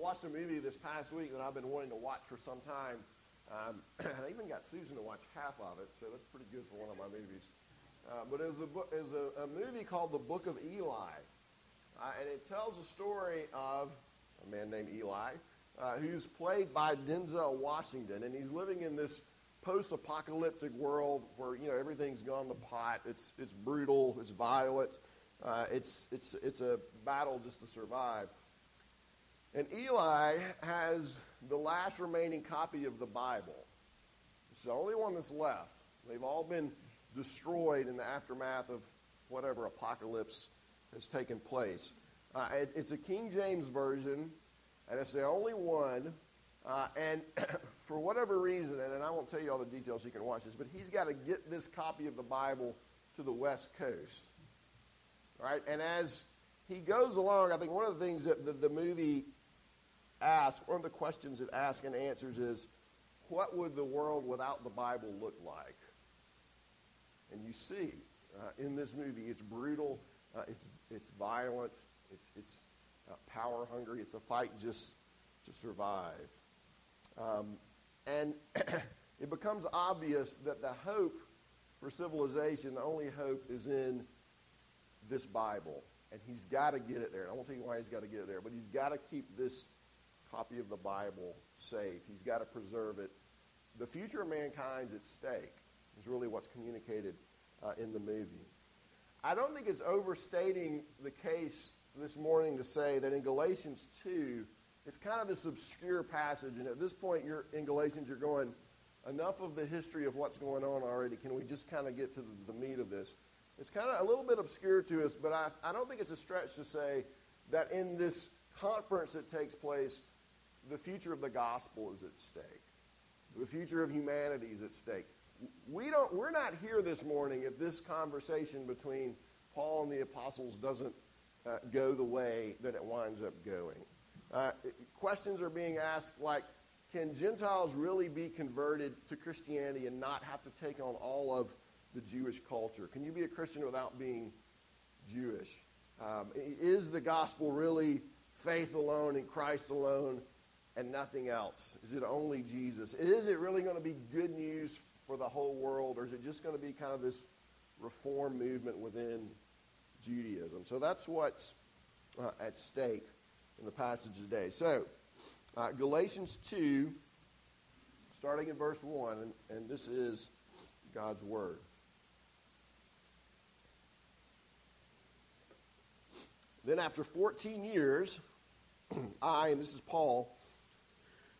watched a movie this past week that I've been wanting to watch for some time. Um, I even got Susan to watch half of it, so that's pretty good for one of my movies. Uh, but it was, a, book, it a, a, movie called The Book of Eli. Uh, and it tells the story of a man named Eli, uh, who's played by Denzel Washington. And he's living in this post-apocalyptic world where, you know, everything's gone to pot. It's, it's brutal. It's violent. Uh, it's, it's, it's a battle just to survive. And Eli has the last remaining copy of the Bible. It's the only one that's left. They've all been destroyed in the aftermath of whatever apocalypse has taken place. Uh, it, it's a King James version, and it's the only one. Uh, and for whatever reason, and, and I won't tell you all the details, you can watch this, but he's got to get this copy of the Bible to the West Coast. Right? And as he goes along, I think one of the things that the, the movie asks, one of the questions it asks and answers is, what would the world without the Bible look like? And you see uh, in this movie, it's brutal, uh, it's, it's violent, it's, it's uh, power hungry, it's a fight just to survive. Um, and it becomes obvious that the hope for civilization, the only hope is in this Bible. And he's got to get it there. And I won't tell you why he's got to get it there, but he's got to keep this copy of the Bible safe. He's got to preserve it. The future of mankind's at stake is really what's communicated uh, in the movie. I don't think it's overstating the case this morning to say that in Galatians 2, it's kind of this obscure passage, and at this point you're in Galatians, you're going, enough of the history of what's going on already. Can we just kind of get to the, the meat of this? It's kind of a little bit obscure to us, but I, I don't think it's a stretch to say that in this conference that takes place, the future of the gospel is at stake. The future of humanity is at stake. We don't, we're not here this morning if this conversation between Paul and the apostles doesn't uh, go the way that it winds up going. Uh, questions are being asked like, can Gentiles really be converted to Christianity and not have to take on all of the Jewish culture? Can you be a Christian without being Jewish? Um, is the gospel really faith alone and Christ alone and nothing else? Is it only Jesus? Is it really going to be good news for the whole world, or is it just going to be kind of this reform movement within Judaism? So that's what's uh, at stake in the passage today. So, uh, Galatians 2, starting in verse 1, and, and this is God's Word. Then, after 14 years, I, and this is Paul,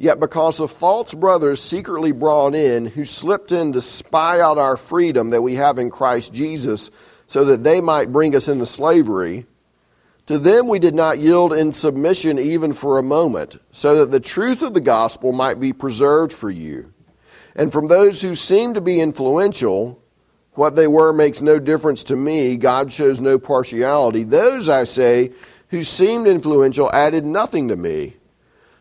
Yet because of false brothers secretly brought in, who slipped in to spy out our freedom that we have in Christ Jesus, so that they might bring us into slavery, to them we did not yield in submission even for a moment, so that the truth of the gospel might be preserved for you. And from those who seem to be influential, what they were makes no difference to me. God shows no partiality. Those, I say, who seemed influential added nothing to me.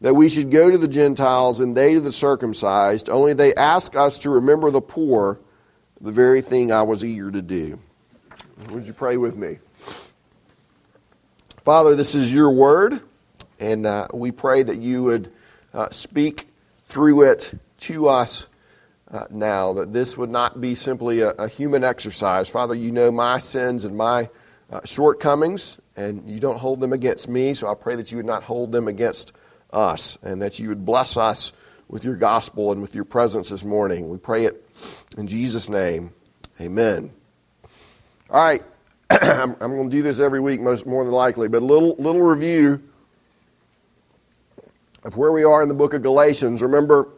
that we should go to the Gentiles and they to the circumcised, only they ask us to remember the poor, the very thing I was eager to do. Would you pray with me? Father, this is your word, and uh, we pray that you would uh, speak through it to us uh, now, that this would not be simply a, a, human exercise. Father, you know my sins and my uh, shortcomings, and you don't hold them against me, so I pray that you would not hold them against us and that you would bless us with your gospel and with your presence this morning. We pray it in Jesus' name. Amen. All right. I'm, I'm going to do this every week, most more than likely, but a little, little review of where we are in the book of Galatians. Remember,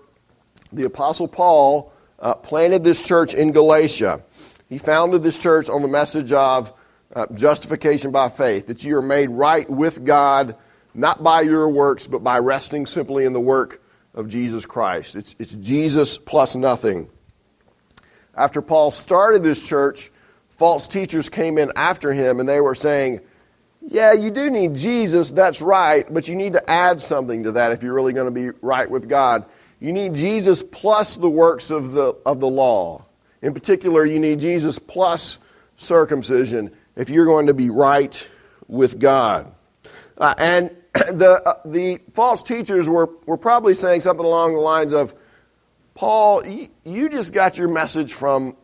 the Apostle Paul uh, planted this church in Galatia. He founded this church on the message of uh, justification by faith, that you are made right with God, not by your works, but by resting simply in the work of Jesus Christ. It's, it's Jesus plus nothing. After Paul started this church, false teachers came in after him and they were saying, yeah, you do need Jesus, that's right, but you need to add something to that if you're really going to be right with God. You need Jesus plus the works of the, of the law. In particular, you need Jesus plus circumcision if you're going to be right with God. Uh, and the, uh, the false teachers were, were probably saying something along the lines of, Paul, you, you just got your message from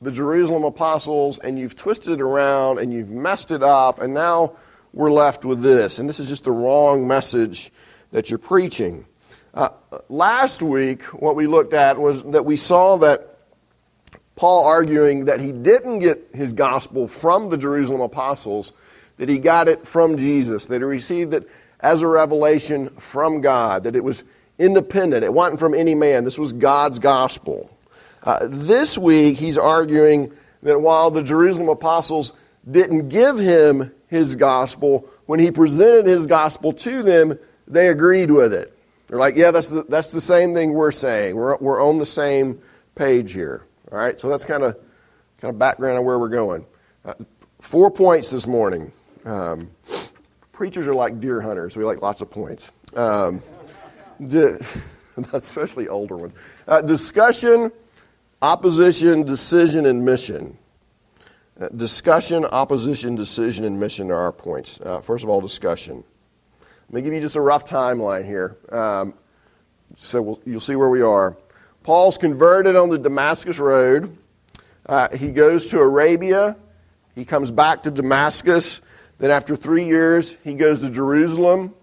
the Jerusalem apostles and you've twisted it around and you've messed it up, and now we're left with this. And this is just the wrong message that you're preaching. Uh, last week, what we looked at was that we saw that Paul arguing that he didn't get his gospel from the Jerusalem apostles, that he got it from Jesus, that he received it as a revelation from God, that it was independent, it wasn't from any man. This was God's gospel. Uh, this week, he's arguing that while the Jerusalem apostles didn't give him his gospel, when he presented his gospel to them, they agreed with it. They're like, yeah, that's the, that's the same thing we're saying. We're, we're on the same page here. All right, so that's kind of kind of background on where we're going. Uh, four points this morning. Um, preachers are like deer hunters. We like lots of points, um, di- especially older ones. Uh, discussion, opposition, decision, and mission. Uh, discussion, opposition, decision, and mission are our points. Uh, first of all, discussion. Let me give you just a rough timeline here. Um, so we'll, you'll see where we are. Paul's converted on the Damascus Road. Uh, he goes to Arabia. He comes back to Damascus. Then, after three years, he goes to Jerusalem.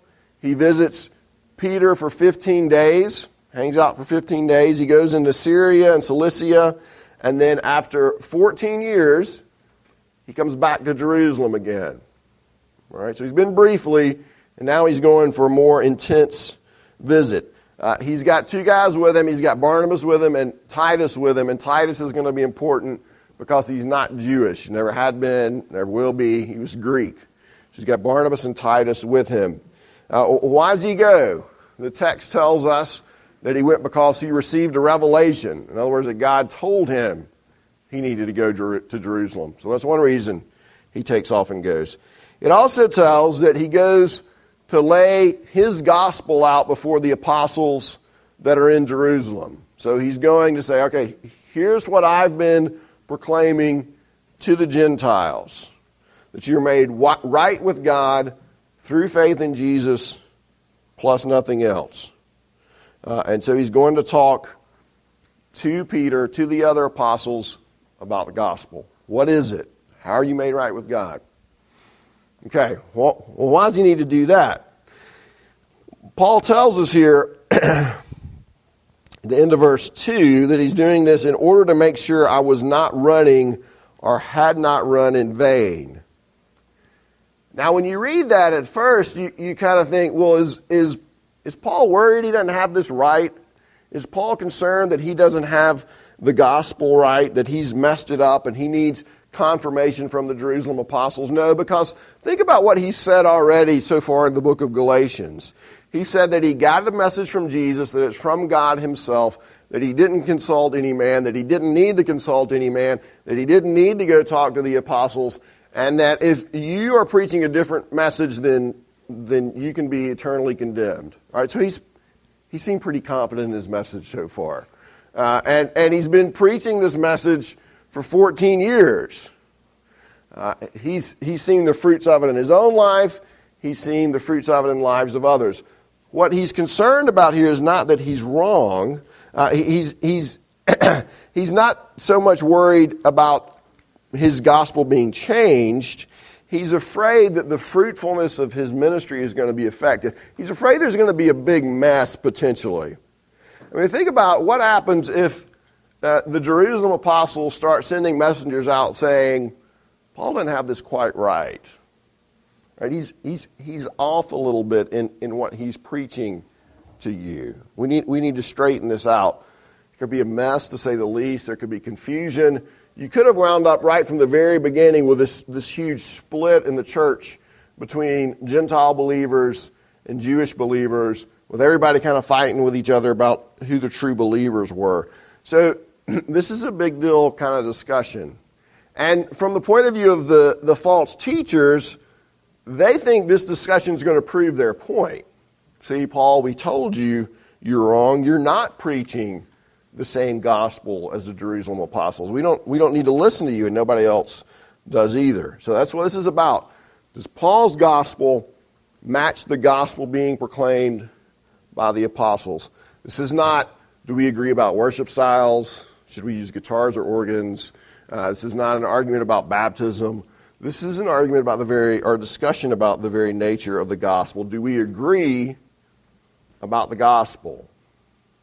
He visits Peter for 15 days, hangs out for 15 days. He goes into Syria and Cilicia. And then, after 14 years, he comes back to Jerusalem again. All right, so he's been briefly, and now he's going for a more intense visit. Uh, he's got two guys with him. He's got Barnabas with him and Titus with him. And Titus is going to be important because he's not Jewish. Never had been, never will be. He was Greek. So he's got Barnabas and Titus with him. Uh, why does he go? The text tells us that he went because he received a revelation. In other words, that God told him he needed to go to Jerusalem. So that's one reason he takes off and goes. It also tells that he goes to lay his gospel out before the apostles that are in Jerusalem. So he's going to say, okay, here's what I've been proclaiming to the Gentiles that you're made right with God through faith in Jesus plus nothing else. Uh, and so he's going to talk to Peter, to the other apostles, about the gospel. What is it? How are you made right with God? Okay, well, why does he need to do that? Paul tells us here, at the end of verse 2, that he's doing this in order to make sure I was not running or had not run in vain. Now, when you read that at first, you, you kind of think, well, is, is, is Paul worried he doesn't have this right? Is Paul concerned that he doesn't have the gospel right, that he's messed it up and he needs confirmation from the Jerusalem apostles? No, because think about what he said already so far in the book of Galatians. He said that he got a message from Jesus, that it's from God himself, that he didn't consult any man, that he didn't need to consult any man, that he didn't need to go talk to the apostles, and that if you are preaching a different message, then, then you can be eternally condemned. All right, so he's, he seemed pretty confident in his message so far. Uh, and, and he's been preaching this message for 14 years. Uh, he's, he's seen the fruits of it in his own life. He's seen the fruits of it in lives of others. What he's concerned about here is not that he's wrong. Uh, he's, he's, he's not so much worried about his gospel being changed. He's afraid that the fruitfulness of his ministry is going to be affected. He's afraid there's going to be a big mess potentially. I mean, think about what happens if uh, the Jerusalem apostles start sending messengers out saying, Paul didn't have this quite right. Right? He's, he's, he's off a little bit in, in what he's preaching to you. We need, we need to straighten this out. It could be a mess, to say the least. There could be confusion. You could have wound up right from the very beginning with this, this huge split in the church between Gentile believers and Jewish believers, with everybody kind of fighting with each other about who the true believers were. So, this is a big deal kind of discussion. And from the point of view of the, the false teachers, they think this discussion is going to prove their point. See, Paul, we told you you're wrong. You're not preaching the same gospel as the Jerusalem apostles. We don't, we don't need to listen to you, and nobody else does either. So that's what this is about. Does Paul's gospel match the gospel being proclaimed by the apostles? This is not, do we agree about worship styles? Should we use guitars or organs? Uh, this is not an argument about baptism. This is an argument about the very, or discussion about the very nature of the gospel. Do we agree about the gospel?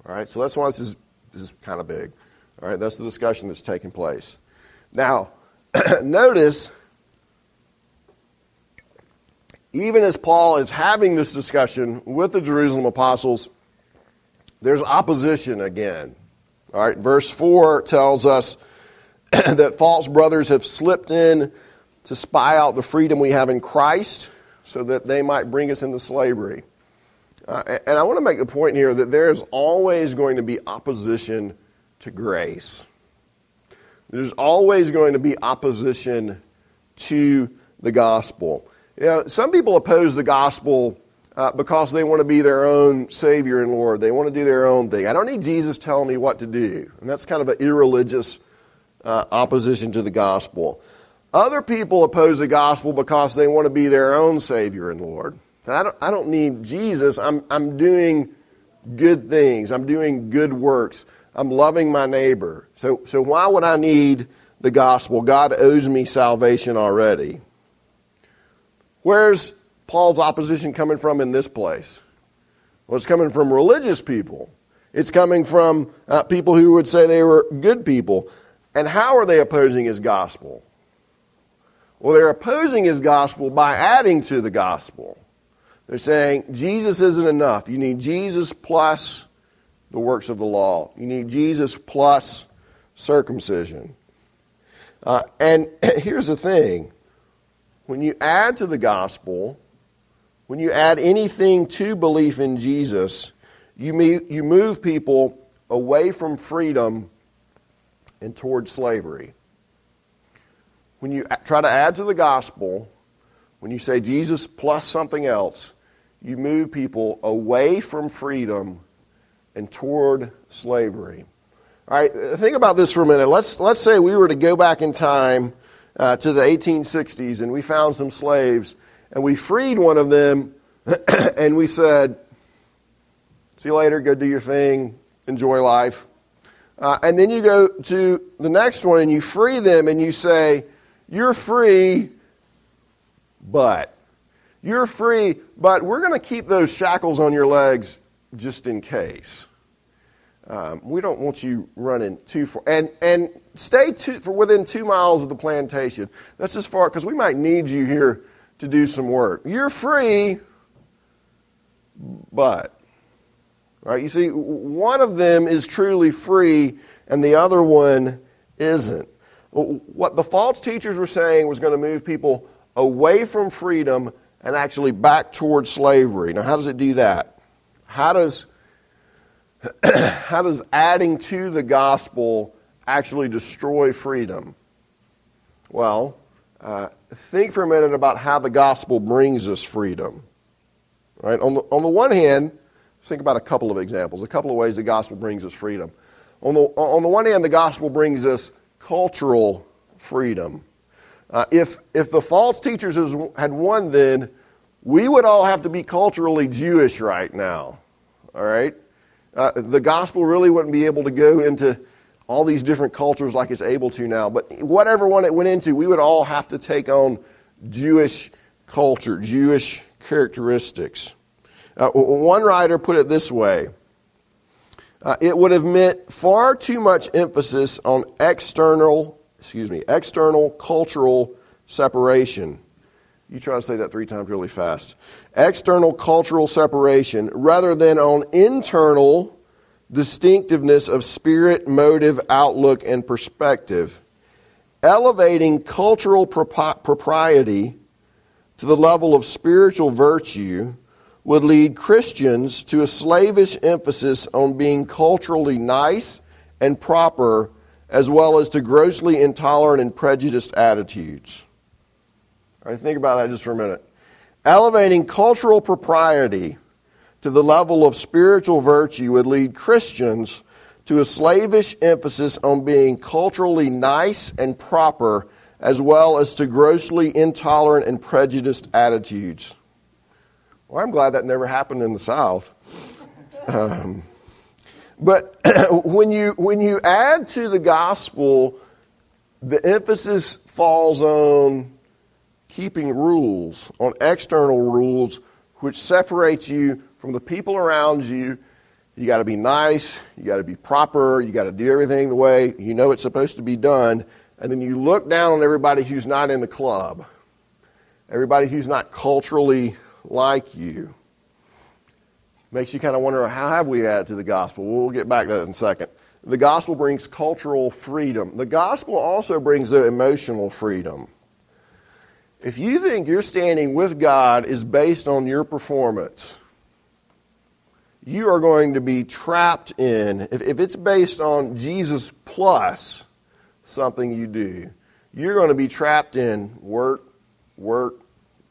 All right, so that's why this is, this is kind of big. All right, that's the discussion that's taking place. Now, notice, even as Paul is having this discussion with the Jerusalem apostles, there's opposition again. All right, verse 4 tells us that false brothers have slipped in to spy out the freedom we have in Christ so that they might bring us into slavery. Uh, and I want to make the point here that there is always going to be opposition to grace. There's always going to be opposition to the gospel. You know, some people oppose the gospel uh, because they want to be their own Savior and Lord. They want to do their own thing. I don't need Jesus telling me what to do. And that's kind of an irreligious uh, opposition to the gospel. Other people oppose the gospel because they want to be their own Savior and Lord. And I don't, I don't need Jesus. I'm, I'm doing good things, I'm doing good works, I'm loving my neighbor. So, so why would I need the gospel? God owes me salvation already. Where's Paul's opposition coming from in this place? Well, it's coming from religious people. It's coming from uh, people who would say they were good people. And how are they opposing his gospel? Well, they're opposing his gospel by adding to the gospel. They're saying Jesus isn't enough. You need Jesus plus the works of the law. You need Jesus plus circumcision. Uh, and here's the thing when you add to the gospel, when you add anything to belief in Jesus, you, you move people away from freedom and towards slavery. When you try to add to the gospel, when you say Jesus plus something else, you move people away from freedom and toward slavery. All right, think about this for a minute. Let's, let's say we were to go back in time uh, to the 1860s and we found some slaves and we freed one of them and we said, See you later, go do your thing, enjoy life. Uh, and then you go to the next one and you free them and you say, You're free, but. You're free, but we're going to keep those shackles on your legs just in case. Um, we don't want you running too far. And, and stay for within two miles of the plantation. That's as far, because we might need you here to do some work. You're free, but. Right? You see, one of them is truly free and the other one isn't. What the false teachers were saying was going to move people away from freedom and actually back towards slavery. Now, how does it do that? How does, how does adding to the gospel actually destroy freedom? Well, uh, think for a minute about how the gospel brings us freedom. Right? On the, on the one hand, think about a couple of examples, a couple of ways the gospel brings us freedom. On the, on the one hand, the gospel brings us cultural freedom. Uh, if, if the false teachers had won, then we would all have to be culturally Jewish right now. All right? Uh, the gospel really wouldn't be able to go into all these different cultures like it's able to now. But whatever one it went into, we would all have to take on Jewish culture, Jewish characteristics. Uh, one writer put it this way Uh, it would have meant far too much emphasis on external, excuse me, external cultural separation. You try to say that three times really fast. External cultural separation rather than on internal distinctiveness of spirit, motive, outlook, and perspective. Elevating cultural propriety to the level of spiritual virtue would lead Christians to a slavish emphasis on being culturally nice and proper, as well as to grossly intolerant and prejudiced attitudes. All right, think about that just for a minute. Elevating cultural propriety to the level of spiritual virtue would lead Christians to a slavish emphasis on being culturally nice and proper, as well as to grossly intolerant and prejudiced attitudes. Well, I'm glad that never happened in the South. Um, but when you, when you add to the gospel, the emphasis falls on keeping rules, on external rules, which separates you from the people around you. You got to be nice, you got to be proper, you got to do everything the way you know it's supposed to be done. And then you look down on everybody who's not in the club, everybody who's not culturally like you. Makes you kind of wonder how have we added to the gospel? We'll get back to that in a second. The gospel brings cultural freedom. The gospel also brings the emotional freedom. If you think your standing with God is based on your performance, you are going to be trapped in, if, if it's based on Jesus plus something you do, you're going to be trapped in work, work,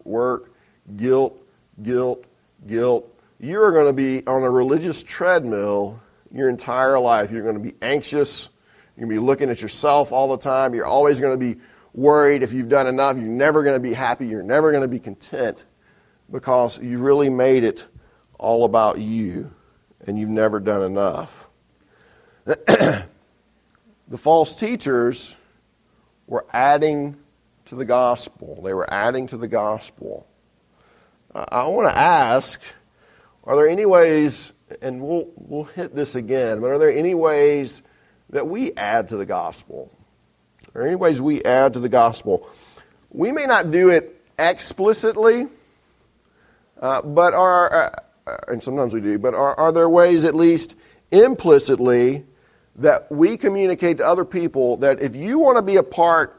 work, guilt, guilt, guilt. You're going to be on a religious treadmill your entire life. You're going to be anxious. You're going to be looking at yourself all the time. You're always going to be worried if you've done enough. You're never going to be happy. You're never going to be content because you really made it all about you and you've never done enough. the false teachers were adding to the gospel. They were adding to the gospel. I want to ask are there any ways, and we'll, we'll hit this again, but are there any ways that we add to the gospel? Are there any ways we add to the gospel? We may not do it explicitly, uh, but are, uh, and sometimes we do, but are, are there ways at least implicitly that we communicate to other people that if you want to be a part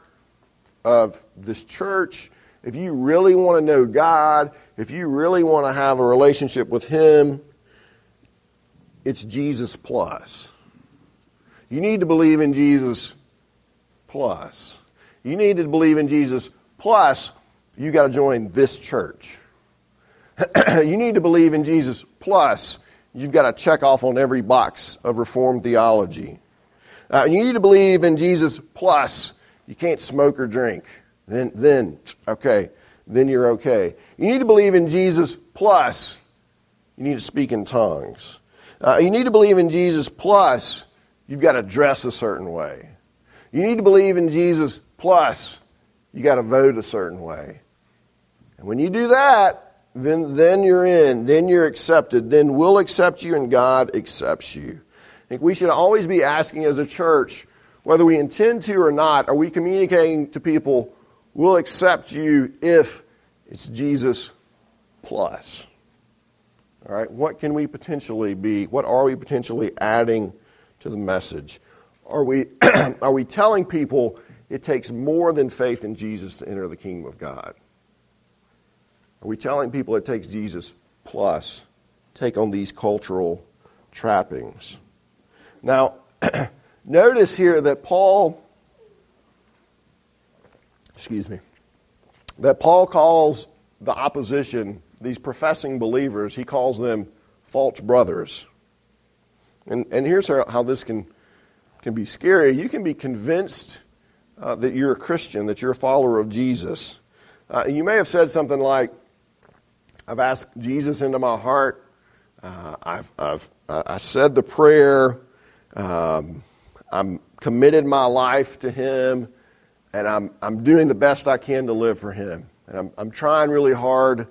of this church, if you really want to know God, if you really want to have a relationship with Him, it's Jesus plus. You need to believe in Jesus plus. You need to believe in Jesus plus, you got to join this church. you need to believe in Jesus plus, you've got to check off on every box of Reformed theology. Uh, you need to believe in Jesus plus, you can't smoke or drink. Then, then, okay, then you're okay. You need to believe in Jesus plus you need to speak in tongues. Uh, you need to believe in Jesus plus you've got to dress a certain way. You need to believe in Jesus plus you got to vote a certain way. And when you do that, then, then you're in, then you're accepted, then we'll accept you and God accepts you. I think we should always be asking as a church, whether we intend to or not, are we communicating to people We'll accept you if it's Jesus plus. All right, what can we potentially be? What are we potentially adding to the message? Are we, are we telling people it takes more than faith in Jesus to enter the kingdom of God? Are we telling people it takes Jesus plus take on these cultural trappings? Now, notice here that Paul excuse me, that Paul calls the opposition, these professing believers, he calls them false brothers. And, and here's how, this can, can be scary. You can be convinced uh, that you're a Christian, that you're a follower of Jesus. Uh, you may have said something like, I've asked Jesus into my heart. Uh, I've, I've I said the prayer. Um, I'm committed my life to Him and I'm, I'm doing the best I can to live for Him. And I'm, I'm trying really hard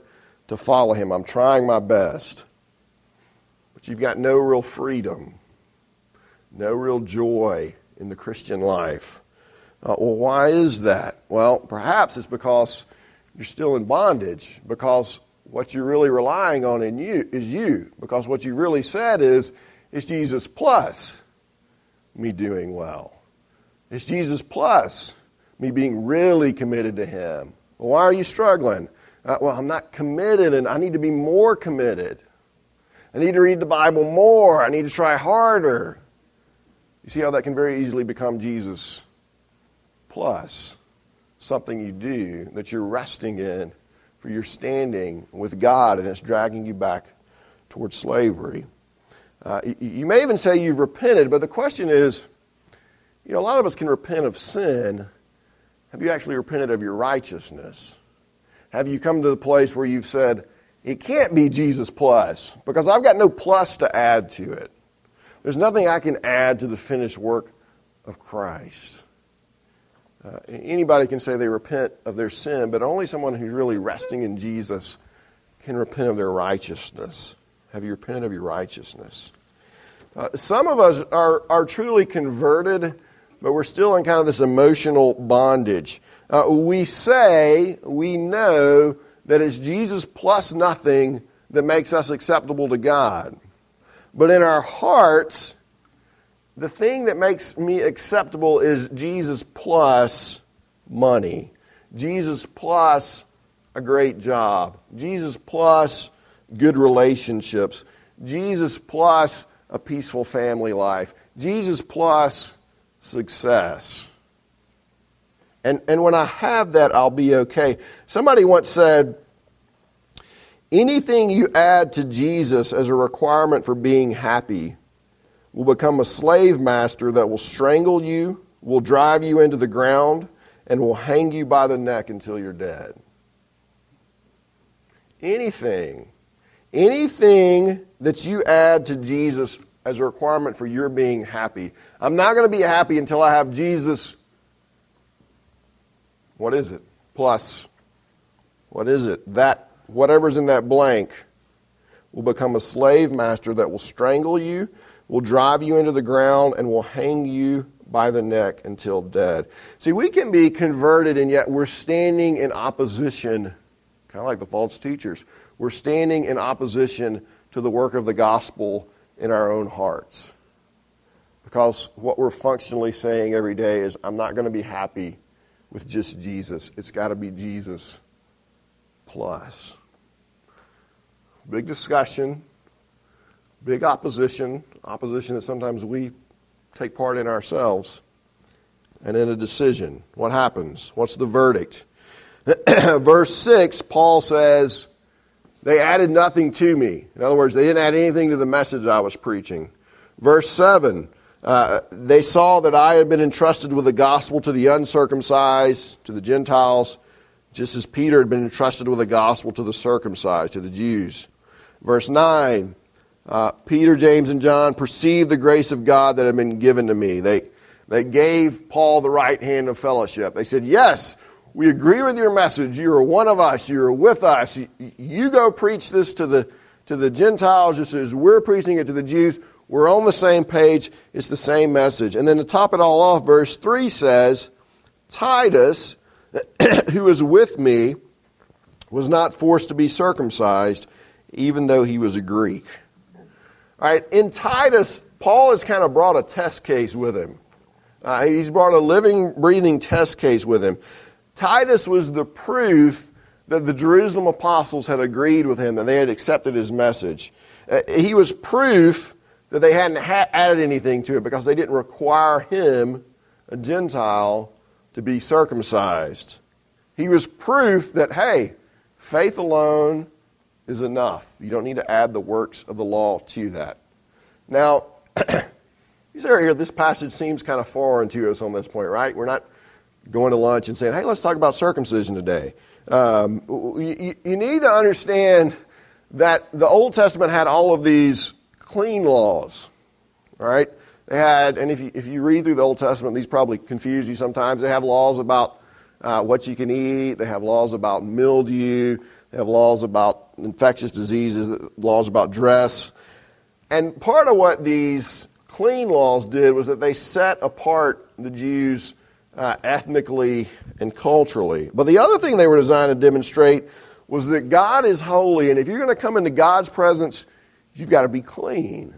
to follow Him. I'm trying my best. But you've got no real freedom. no real joy in the Christian life. Uh, well, why is that? Well, perhaps it's because you're still in bondage, because what you're really relying on in you is you, because what you really said is, it's Jesus plus me doing well. It's Jesus plus me being really committed to Him. Well, why are you struggling? Uh, well, I'm not committed and I need to be more committed. I need to read the Bible more. I need to try harder. You see how that can very easily become Jesus plus something you do that you're resting in for your standing with God and it's dragging you back towards slavery. Uh, you may even say you've repented, but the question is you know, a lot of us can repent of sin. Have you actually repented of your righteousness? Have you come to the place where you've said, it can't be Jesus plus because I've got no plus to add to it? There's nothing I can add to the finished work of Christ. Uh, anybody can say they repent of their sin, but only someone who's really resting in Jesus can repent of their righteousness. Have you repented of your righteousness? Uh, some of us are, are truly converted, but we're still in kind of this emotional bondage. Uh, we say we know that it's Jesus plus nothing that makes us acceptable to God. But in our hearts, the thing that makes me acceptable is Jesus plus money, Jesus plus a great job, Jesus plus good relationships, Jesus plus a peaceful family life, Jesus plus success. And, and when I have that, I'll be okay. Somebody once said, anything you add to Jesus as a requirement for being happy will become a slave master that will strangle you, will drive you into the ground, and will hang you by the neck until you're dead. Anything, anything that you add to Jesus as a requirement for your being happy. I'm not going to be happy until I have Jesus. What is it? Plus. What is it? That, whatever's in that blank, will become a slave master that will strangle you, will drive you into the ground, and will hang you by the neck until dead. See, we can be converted, and yet we're standing in opposition, kind of like the false teachers. We're standing in opposition to the work of the gospel in our own hearts. Because what we're functionally saying every day is, I'm not going to be happy with just Jesus. It's got to be Jesus plus. Big discussion, big opposition, opposition that sometimes we take part in ourselves, and in a decision. What happens? What's the verdict? Verse 6, Paul says, They added nothing to me. In other words, they didn't add anything to the message I was preaching. Verse 7, uh, they saw that I had been entrusted with the gospel to the uncircumcised, to the Gentiles, just as Peter had been entrusted with the gospel to the circumcised, to the Jews. Verse 9, uh, Peter, James, and John perceived the grace of God that had been given to me. They, they gave Paul the right hand of fellowship. They said, Yes, we agree with your message. You are one of us. You are with us. You, go preach this to the, to the Gentiles just as we're preaching it to the Jews. We're on the same page. It's the same message. And then to top it all off, verse 3 says, Titus, who was with me, was not forced to be circumcised, even though he was a Greek. All right, in Titus, Paul has kind of brought a test case with him. Uh, he's brought a living, breathing test case with him. Titus was the proof that the Jerusalem apostles had agreed with him, that they had accepted his message. Uh, he was proof that they hadn't ha- added anything to it because they didn't require him, a Gentile, to be circumcised. He was proof that, hey, faith alone is enough. You don't need to add the works of the law to that. Now, you say here, this passage seems kind of foreign to us on this point, right? We're not going to lunch and saying, hey, let's talk about circumcision today. Um, you, you need to understand that the Old Testament had all of these clean laws, right? They had, and if you, if you read through the Old Testament, these probably confuse you sometimes. They have laws about uh, what you can eat, they have laws about mildew, they have laws about infectious diseases, laws about dress. And part of what these clean laws did was that they set apart the Jews uh, ethnically and culturally. But the other thing they were designed to demonstrate was that God is holy, and if you're going to come into God's presence, you've got to be clean.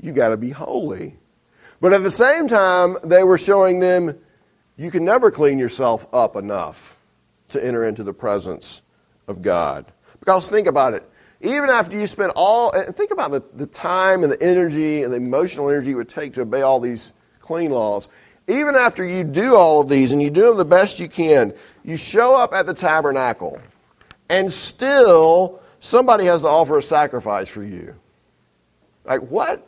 You've got to be holy. But at the same time, they were showing them you can never clean yourself up enough to enter into the presence of God. Because think about it. Even after you spend all, and think about the, the time and the energy and the emotional energy it would take to obey all these clean laws. Even after you do all of these and you do them the best you can, you show up at the tabernacle and still somebody has to offer a sacrifice for you. Like, what?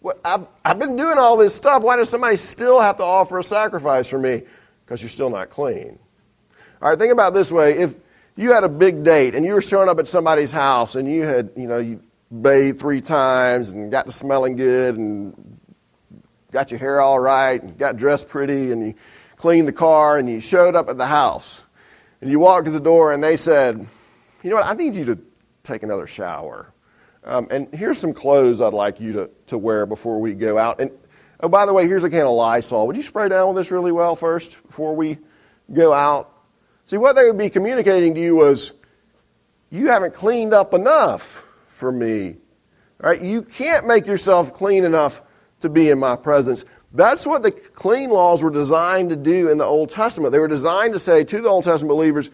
what I've, I've been doing all this stuff. Why does somebody still have to offer a sacrifice for me? Because you're still not clean. All right, think about this way. If you had a big date and you were showing up at somebody's house and you had, you know, you bathed three times and got to smelling good and got your hair all right and got dressed pretty and you cleaned the car and you showed up at the house and you walked to the door and they said, you know what, I need you to take another shower. Um, and here's some clothes I'd like you to, to wear before we go out. And oh, by the way, here's a can of Lysol. Would you spray down with this really well first before we go out? See, what they would be communicating to you was, you haven't cleaned up enough for me. Right? You can't make yourself clean enough to be in my presence. That's what the clean laws were designed to do in the Old Testament. They were designed to say to the Old Testament believers,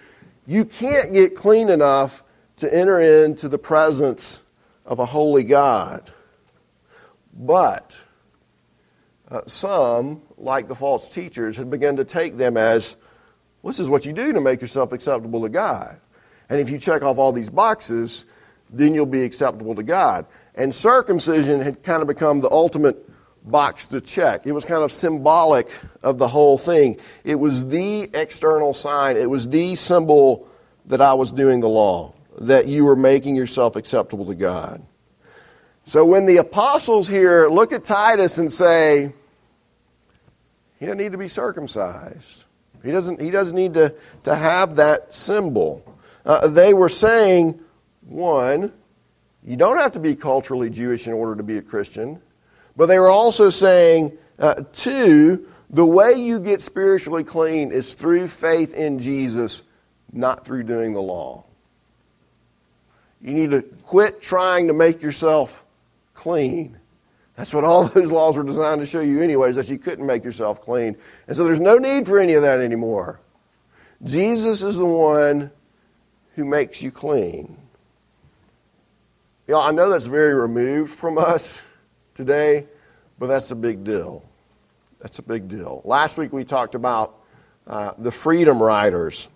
you can't get clean enough to enter into the presence of a holy God. But uh, some, like the false teachers, had begun to take them as this is what you do to make yourself acceptable to God. And if you check off all these boxes, then you'll be acceptable to God. And circumcision had kind of become the ultimate box to check. It was kind of symbolic of the whole thing. It was the external sign, it was the symbol that I was doing the law, that you were making yourself acceptable to God. So when the apostles here look at Titus and say, he doesn't need to be circumcised. He doesn't, he doesn't need to, to have that symbol. Uh, they were saying, one, you don't have to be culturally Jewish in order to be a Christian. But they were also saying, uh, two, the way you get spiritually clean is through faith in Jesus, not through doing the law. You need to quit trying to make yourself clean. That's what all those laws were designed to show you, anyways, that you couldn't make yourself clean. And so there's no need for any of that anymore. Jesus is the one who makes you clean. You I know that's very removed from us today, but that's a big deal. That's a big deal. Last week we talked about uh, the Freedom Riders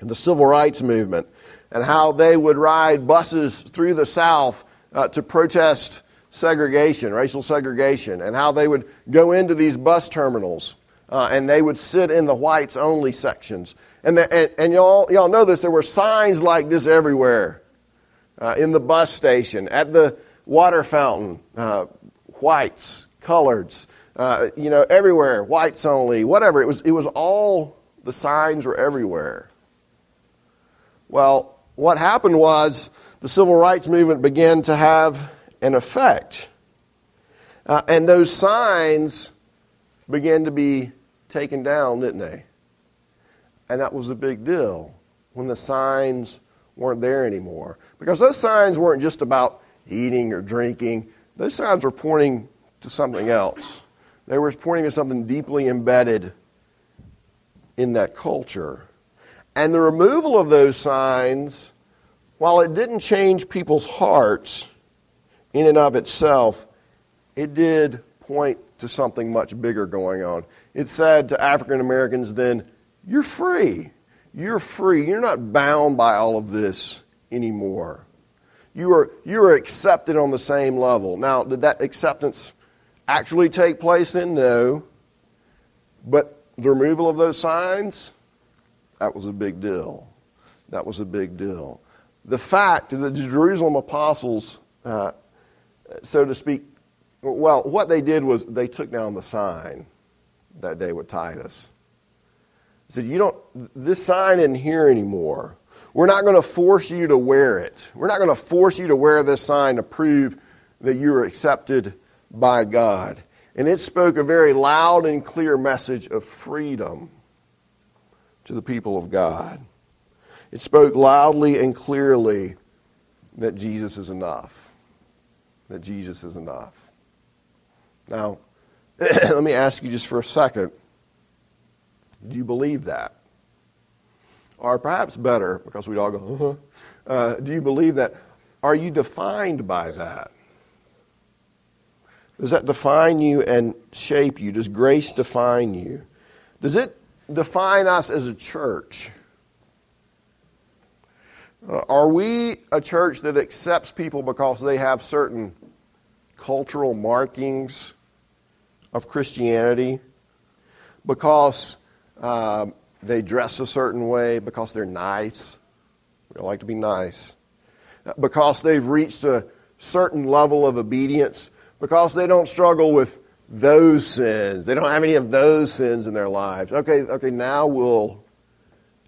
and the Civil Rights Movement and how they would ride buses through the South uh, to protest segregation, racial segregation, and how they would go into these bus terminals uh, and they would sit in the whites only sections. And, the, and, and, y'all, y'all know this, there were signs like this everywhere uh, in the bus station, at the water fountain, uh, whites, coloreds, uh, you know, everywhere, whites only, whatever. It was, it was all, the signs were everywhere. Well, what happened was the civil rights movement began to have an effect. Uh, and those signs began to be taken down, didn't they? And that was a big deal when the signs weren't there anymore. Because those signs weren't just about eating or drinking, those signs were pointing to something else. They were pointing to something deeply embedded in that culture. And the removal of those signs while it didn't change people's hearts in and of itself, it did point to something much bigger going on. It said to African Americans then, You're free. You're free. You're not bound by all of this anymore. You are, you are accepted on the same level. Now, did that acceptance actually take place then? No. But the removal of those signs, that was a big deal. That was a big deal the fact that the Jerusalem apostles, uh, so to speak, well, what they did was they took down the sign that day with Titus. They said, You don't, this sign isn't here anymore. We're not going to force you to wear it. We're not going to force you to wear this sign to prove that you're accepted by God. And it spoke a very loud and clear message of freedom to the people of God. It spoke loudly and clearly that Jesus is enough. That Jesus is enough. Now, let me ask you just for a second do you believe that? Or perhaps better, because we'd all go, uh-huh, uh, do you believe that? Are you defined by that? Does that define you and shape you? Does grace define you? Does it define us as a church? Uh, are we a church that accepts people because they have certain cultural markings of Christianity? Because uh, they dress a certain way, because they're nice? We like to be nice because they've reached a certain level of obedience, because they don't struggle with those sins. They don't have any of those sins in their lives. Okay, okay, now we'll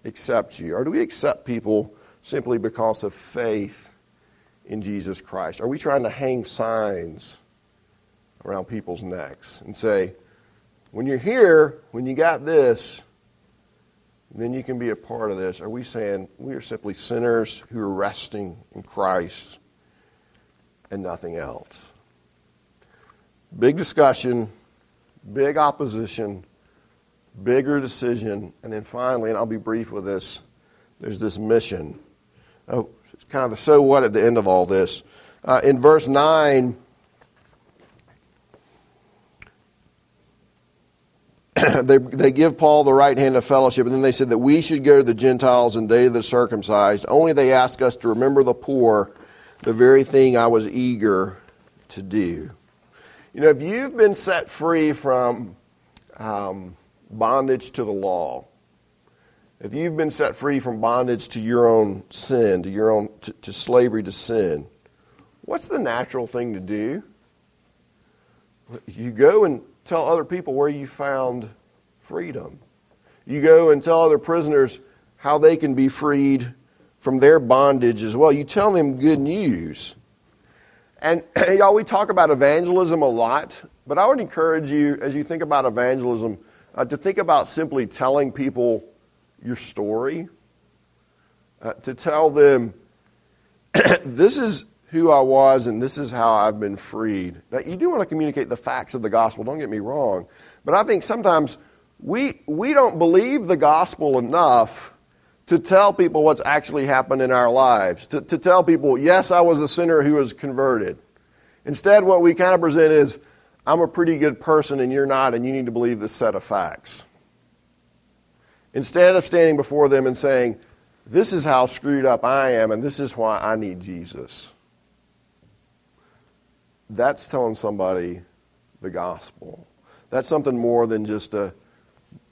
accept you. Or do we accept people simply because of faith in Jesus Christ? Are we trying to hang signs around people's necks and say, when you're here, when you got this, then you can be a part of this. Are we saying we are simply sinners who are resting in Christ and nothing else? Big discussion, big opposition, bigger decision, and then finally, and I'll be brief with this, there's this mission. Oh, it's kind of the so what at the end of all this. Uh, in verse 9, they, they give Paul the right hand of fellowship, and then they said that we should go to the Gentiles and they the circumcised. Only they ask us to remember the poor, the very thing I was eager to do. You know, if you've been set free from um, bondage to the law, if you've been set free from bondage to your own sin, to your own to, to slavery to sin, what's the natural thing to do? You go and tell other people where you found freedom. You go and tell other prisoners how they can be freed from their bondage as well. You tell them good news. And y'all, we talk about evangelism a lot, but I would encourage you, as you think about evangelism, uh, to think about simply telling people your story, uh, to tell them, this is who I was and this is how I've been freed. Now, you do want to communicate the facts of the gospel, don't get me wrong. But I think sometimes we, we don't believe the gospel enough to tell people what's actually happened in our lives, to, to tell people, yes, I was a sinner who was converted. Instead, what we kind of present is, I'm a pretty good person and you're not, and you need to believe this set of facts. Instead of standing before them and saying, This is how screwed up I am, and this is why I need Jesus that's telling somebody the gospel. That's something more than just a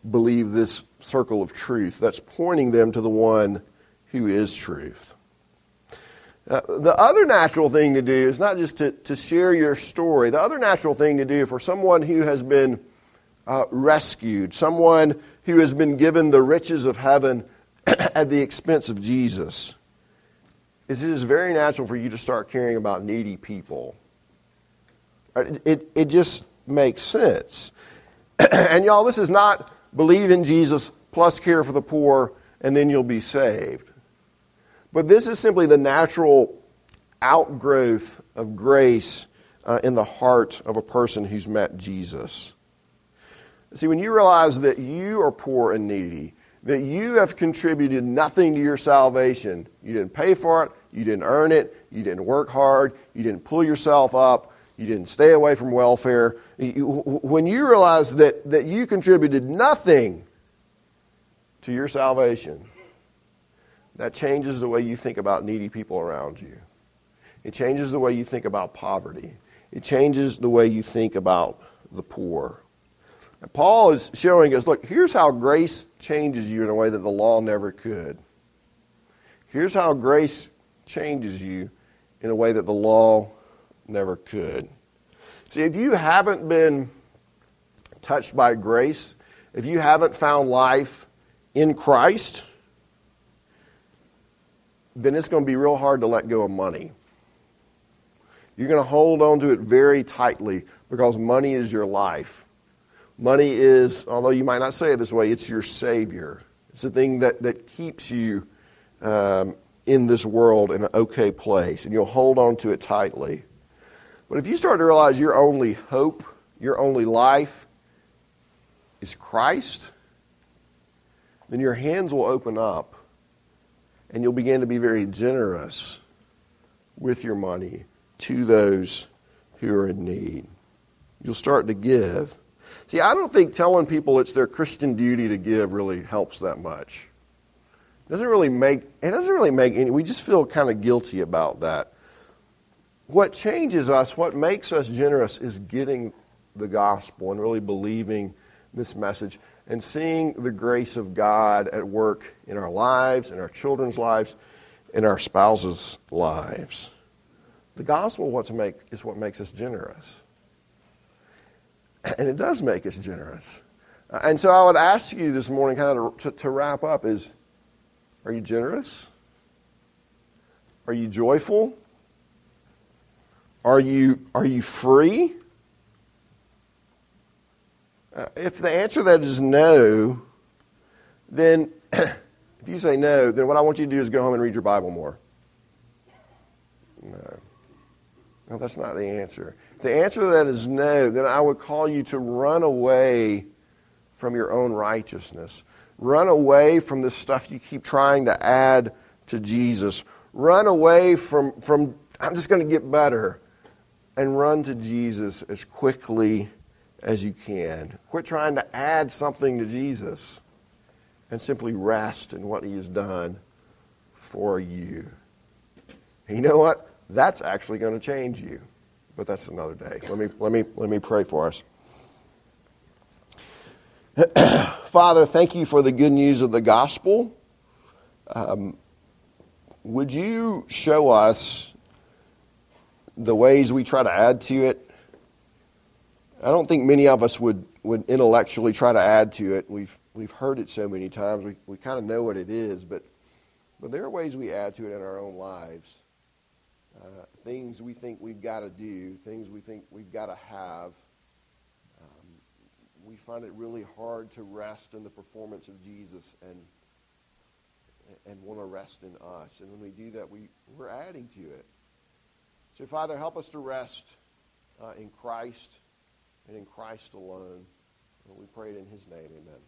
believe this circle of truth. That's pointing them to the one who is truth. Uh, the other natural thing to do is not just to, to share your story. The other natural thing to do for someone who has been uh, rescued, someone who has been given the riches of heaven at the expense of Jesus, is it is very natural for you to start caring about needy people. Uh, it, it just makes sense. and y'all, this is not believe in Jesus plus care for the poor and then you'll be saved. But this is simply the natural outgrowth of grace uh, in the heart of a person who's met Jesus. See, when you realize that you are poor and needy, that you have contributed nothing to your salvation, you didn't pay for it, you didn't earn it, you didn't work hard, you didn't pull yourself up, you didn't stay away from welfare. When you realize that, that you contributed nothing to your salvation, that changes the way you think about needy people around you. It changes the way you think about poverty. It changes the way you think about the poor. And Paul is showing us look, here's how grace changes you in a way that the law never could. Here's how grace changes you in a way that the law never could. See, if you haven't been touched by grace, if you haven't found life in Christ, then it's going to be real hard to let go of money. You're going to hold on to it very tightly because money is your life. Money is, although you might not say it this way, it's your Savior. It's the thing that, that keeps you um, in this world in an okay place, and you'll hold on to it tightly. But if you start to realize your only hope, your only life is Christ, then your hands will open up and you'll begin to be very generous with your money to those who are in need. You'll start to give. See, I don't think telling people it's their Christian duty to give really helps that much. It doesn't really make it doesn't really make any we just feel kind of guilty about that. What changes us, what makes us generous is getting the gospel and really believing this message and seeing the grace of God at work in our lives, in our children's lives, in our spouses' lives. The gospel what's make, is what makes us generous. And it does make us generous. And so I would ask you this morning, kind of to, to wrap up, is are you generous? Are you joyful? Are you, are you free? Uh, if the answer to that is no, then if you say no, then what I want you to do is go home and read your Bible more. No. No, that's not the answer. If the answer to that is no, then I would call you to run away from your own righteousness. Run away from the stuff you keep trying to add to Jesus. Run away from, from I'm just going to get better. And run to Jesus as quickly as you can. Quit trying to add something to Jesus and simply rest in what He has done for you. You know what? That's actually going to change you. But that's another day. Let me, let me, let me pray for us. Father, thank you for the good news of the gospel. Um, would you show us the ways we try to add to it I don't think many of us would, would intellectually try to add to it. We've, we've heard it so many times, we, we kind of know what it is, but, but there are ways we add to it in our own lives. Uh, things we think we've got to do, things we think we've got to have. Um, we find it really hard to rest in the performance of Jesus and, and want to rest in us. And when we do that, we, we're adding to it. So, Father, help us to rest uh, in Christ and in Christ alone. And we pray it in his name. Amen.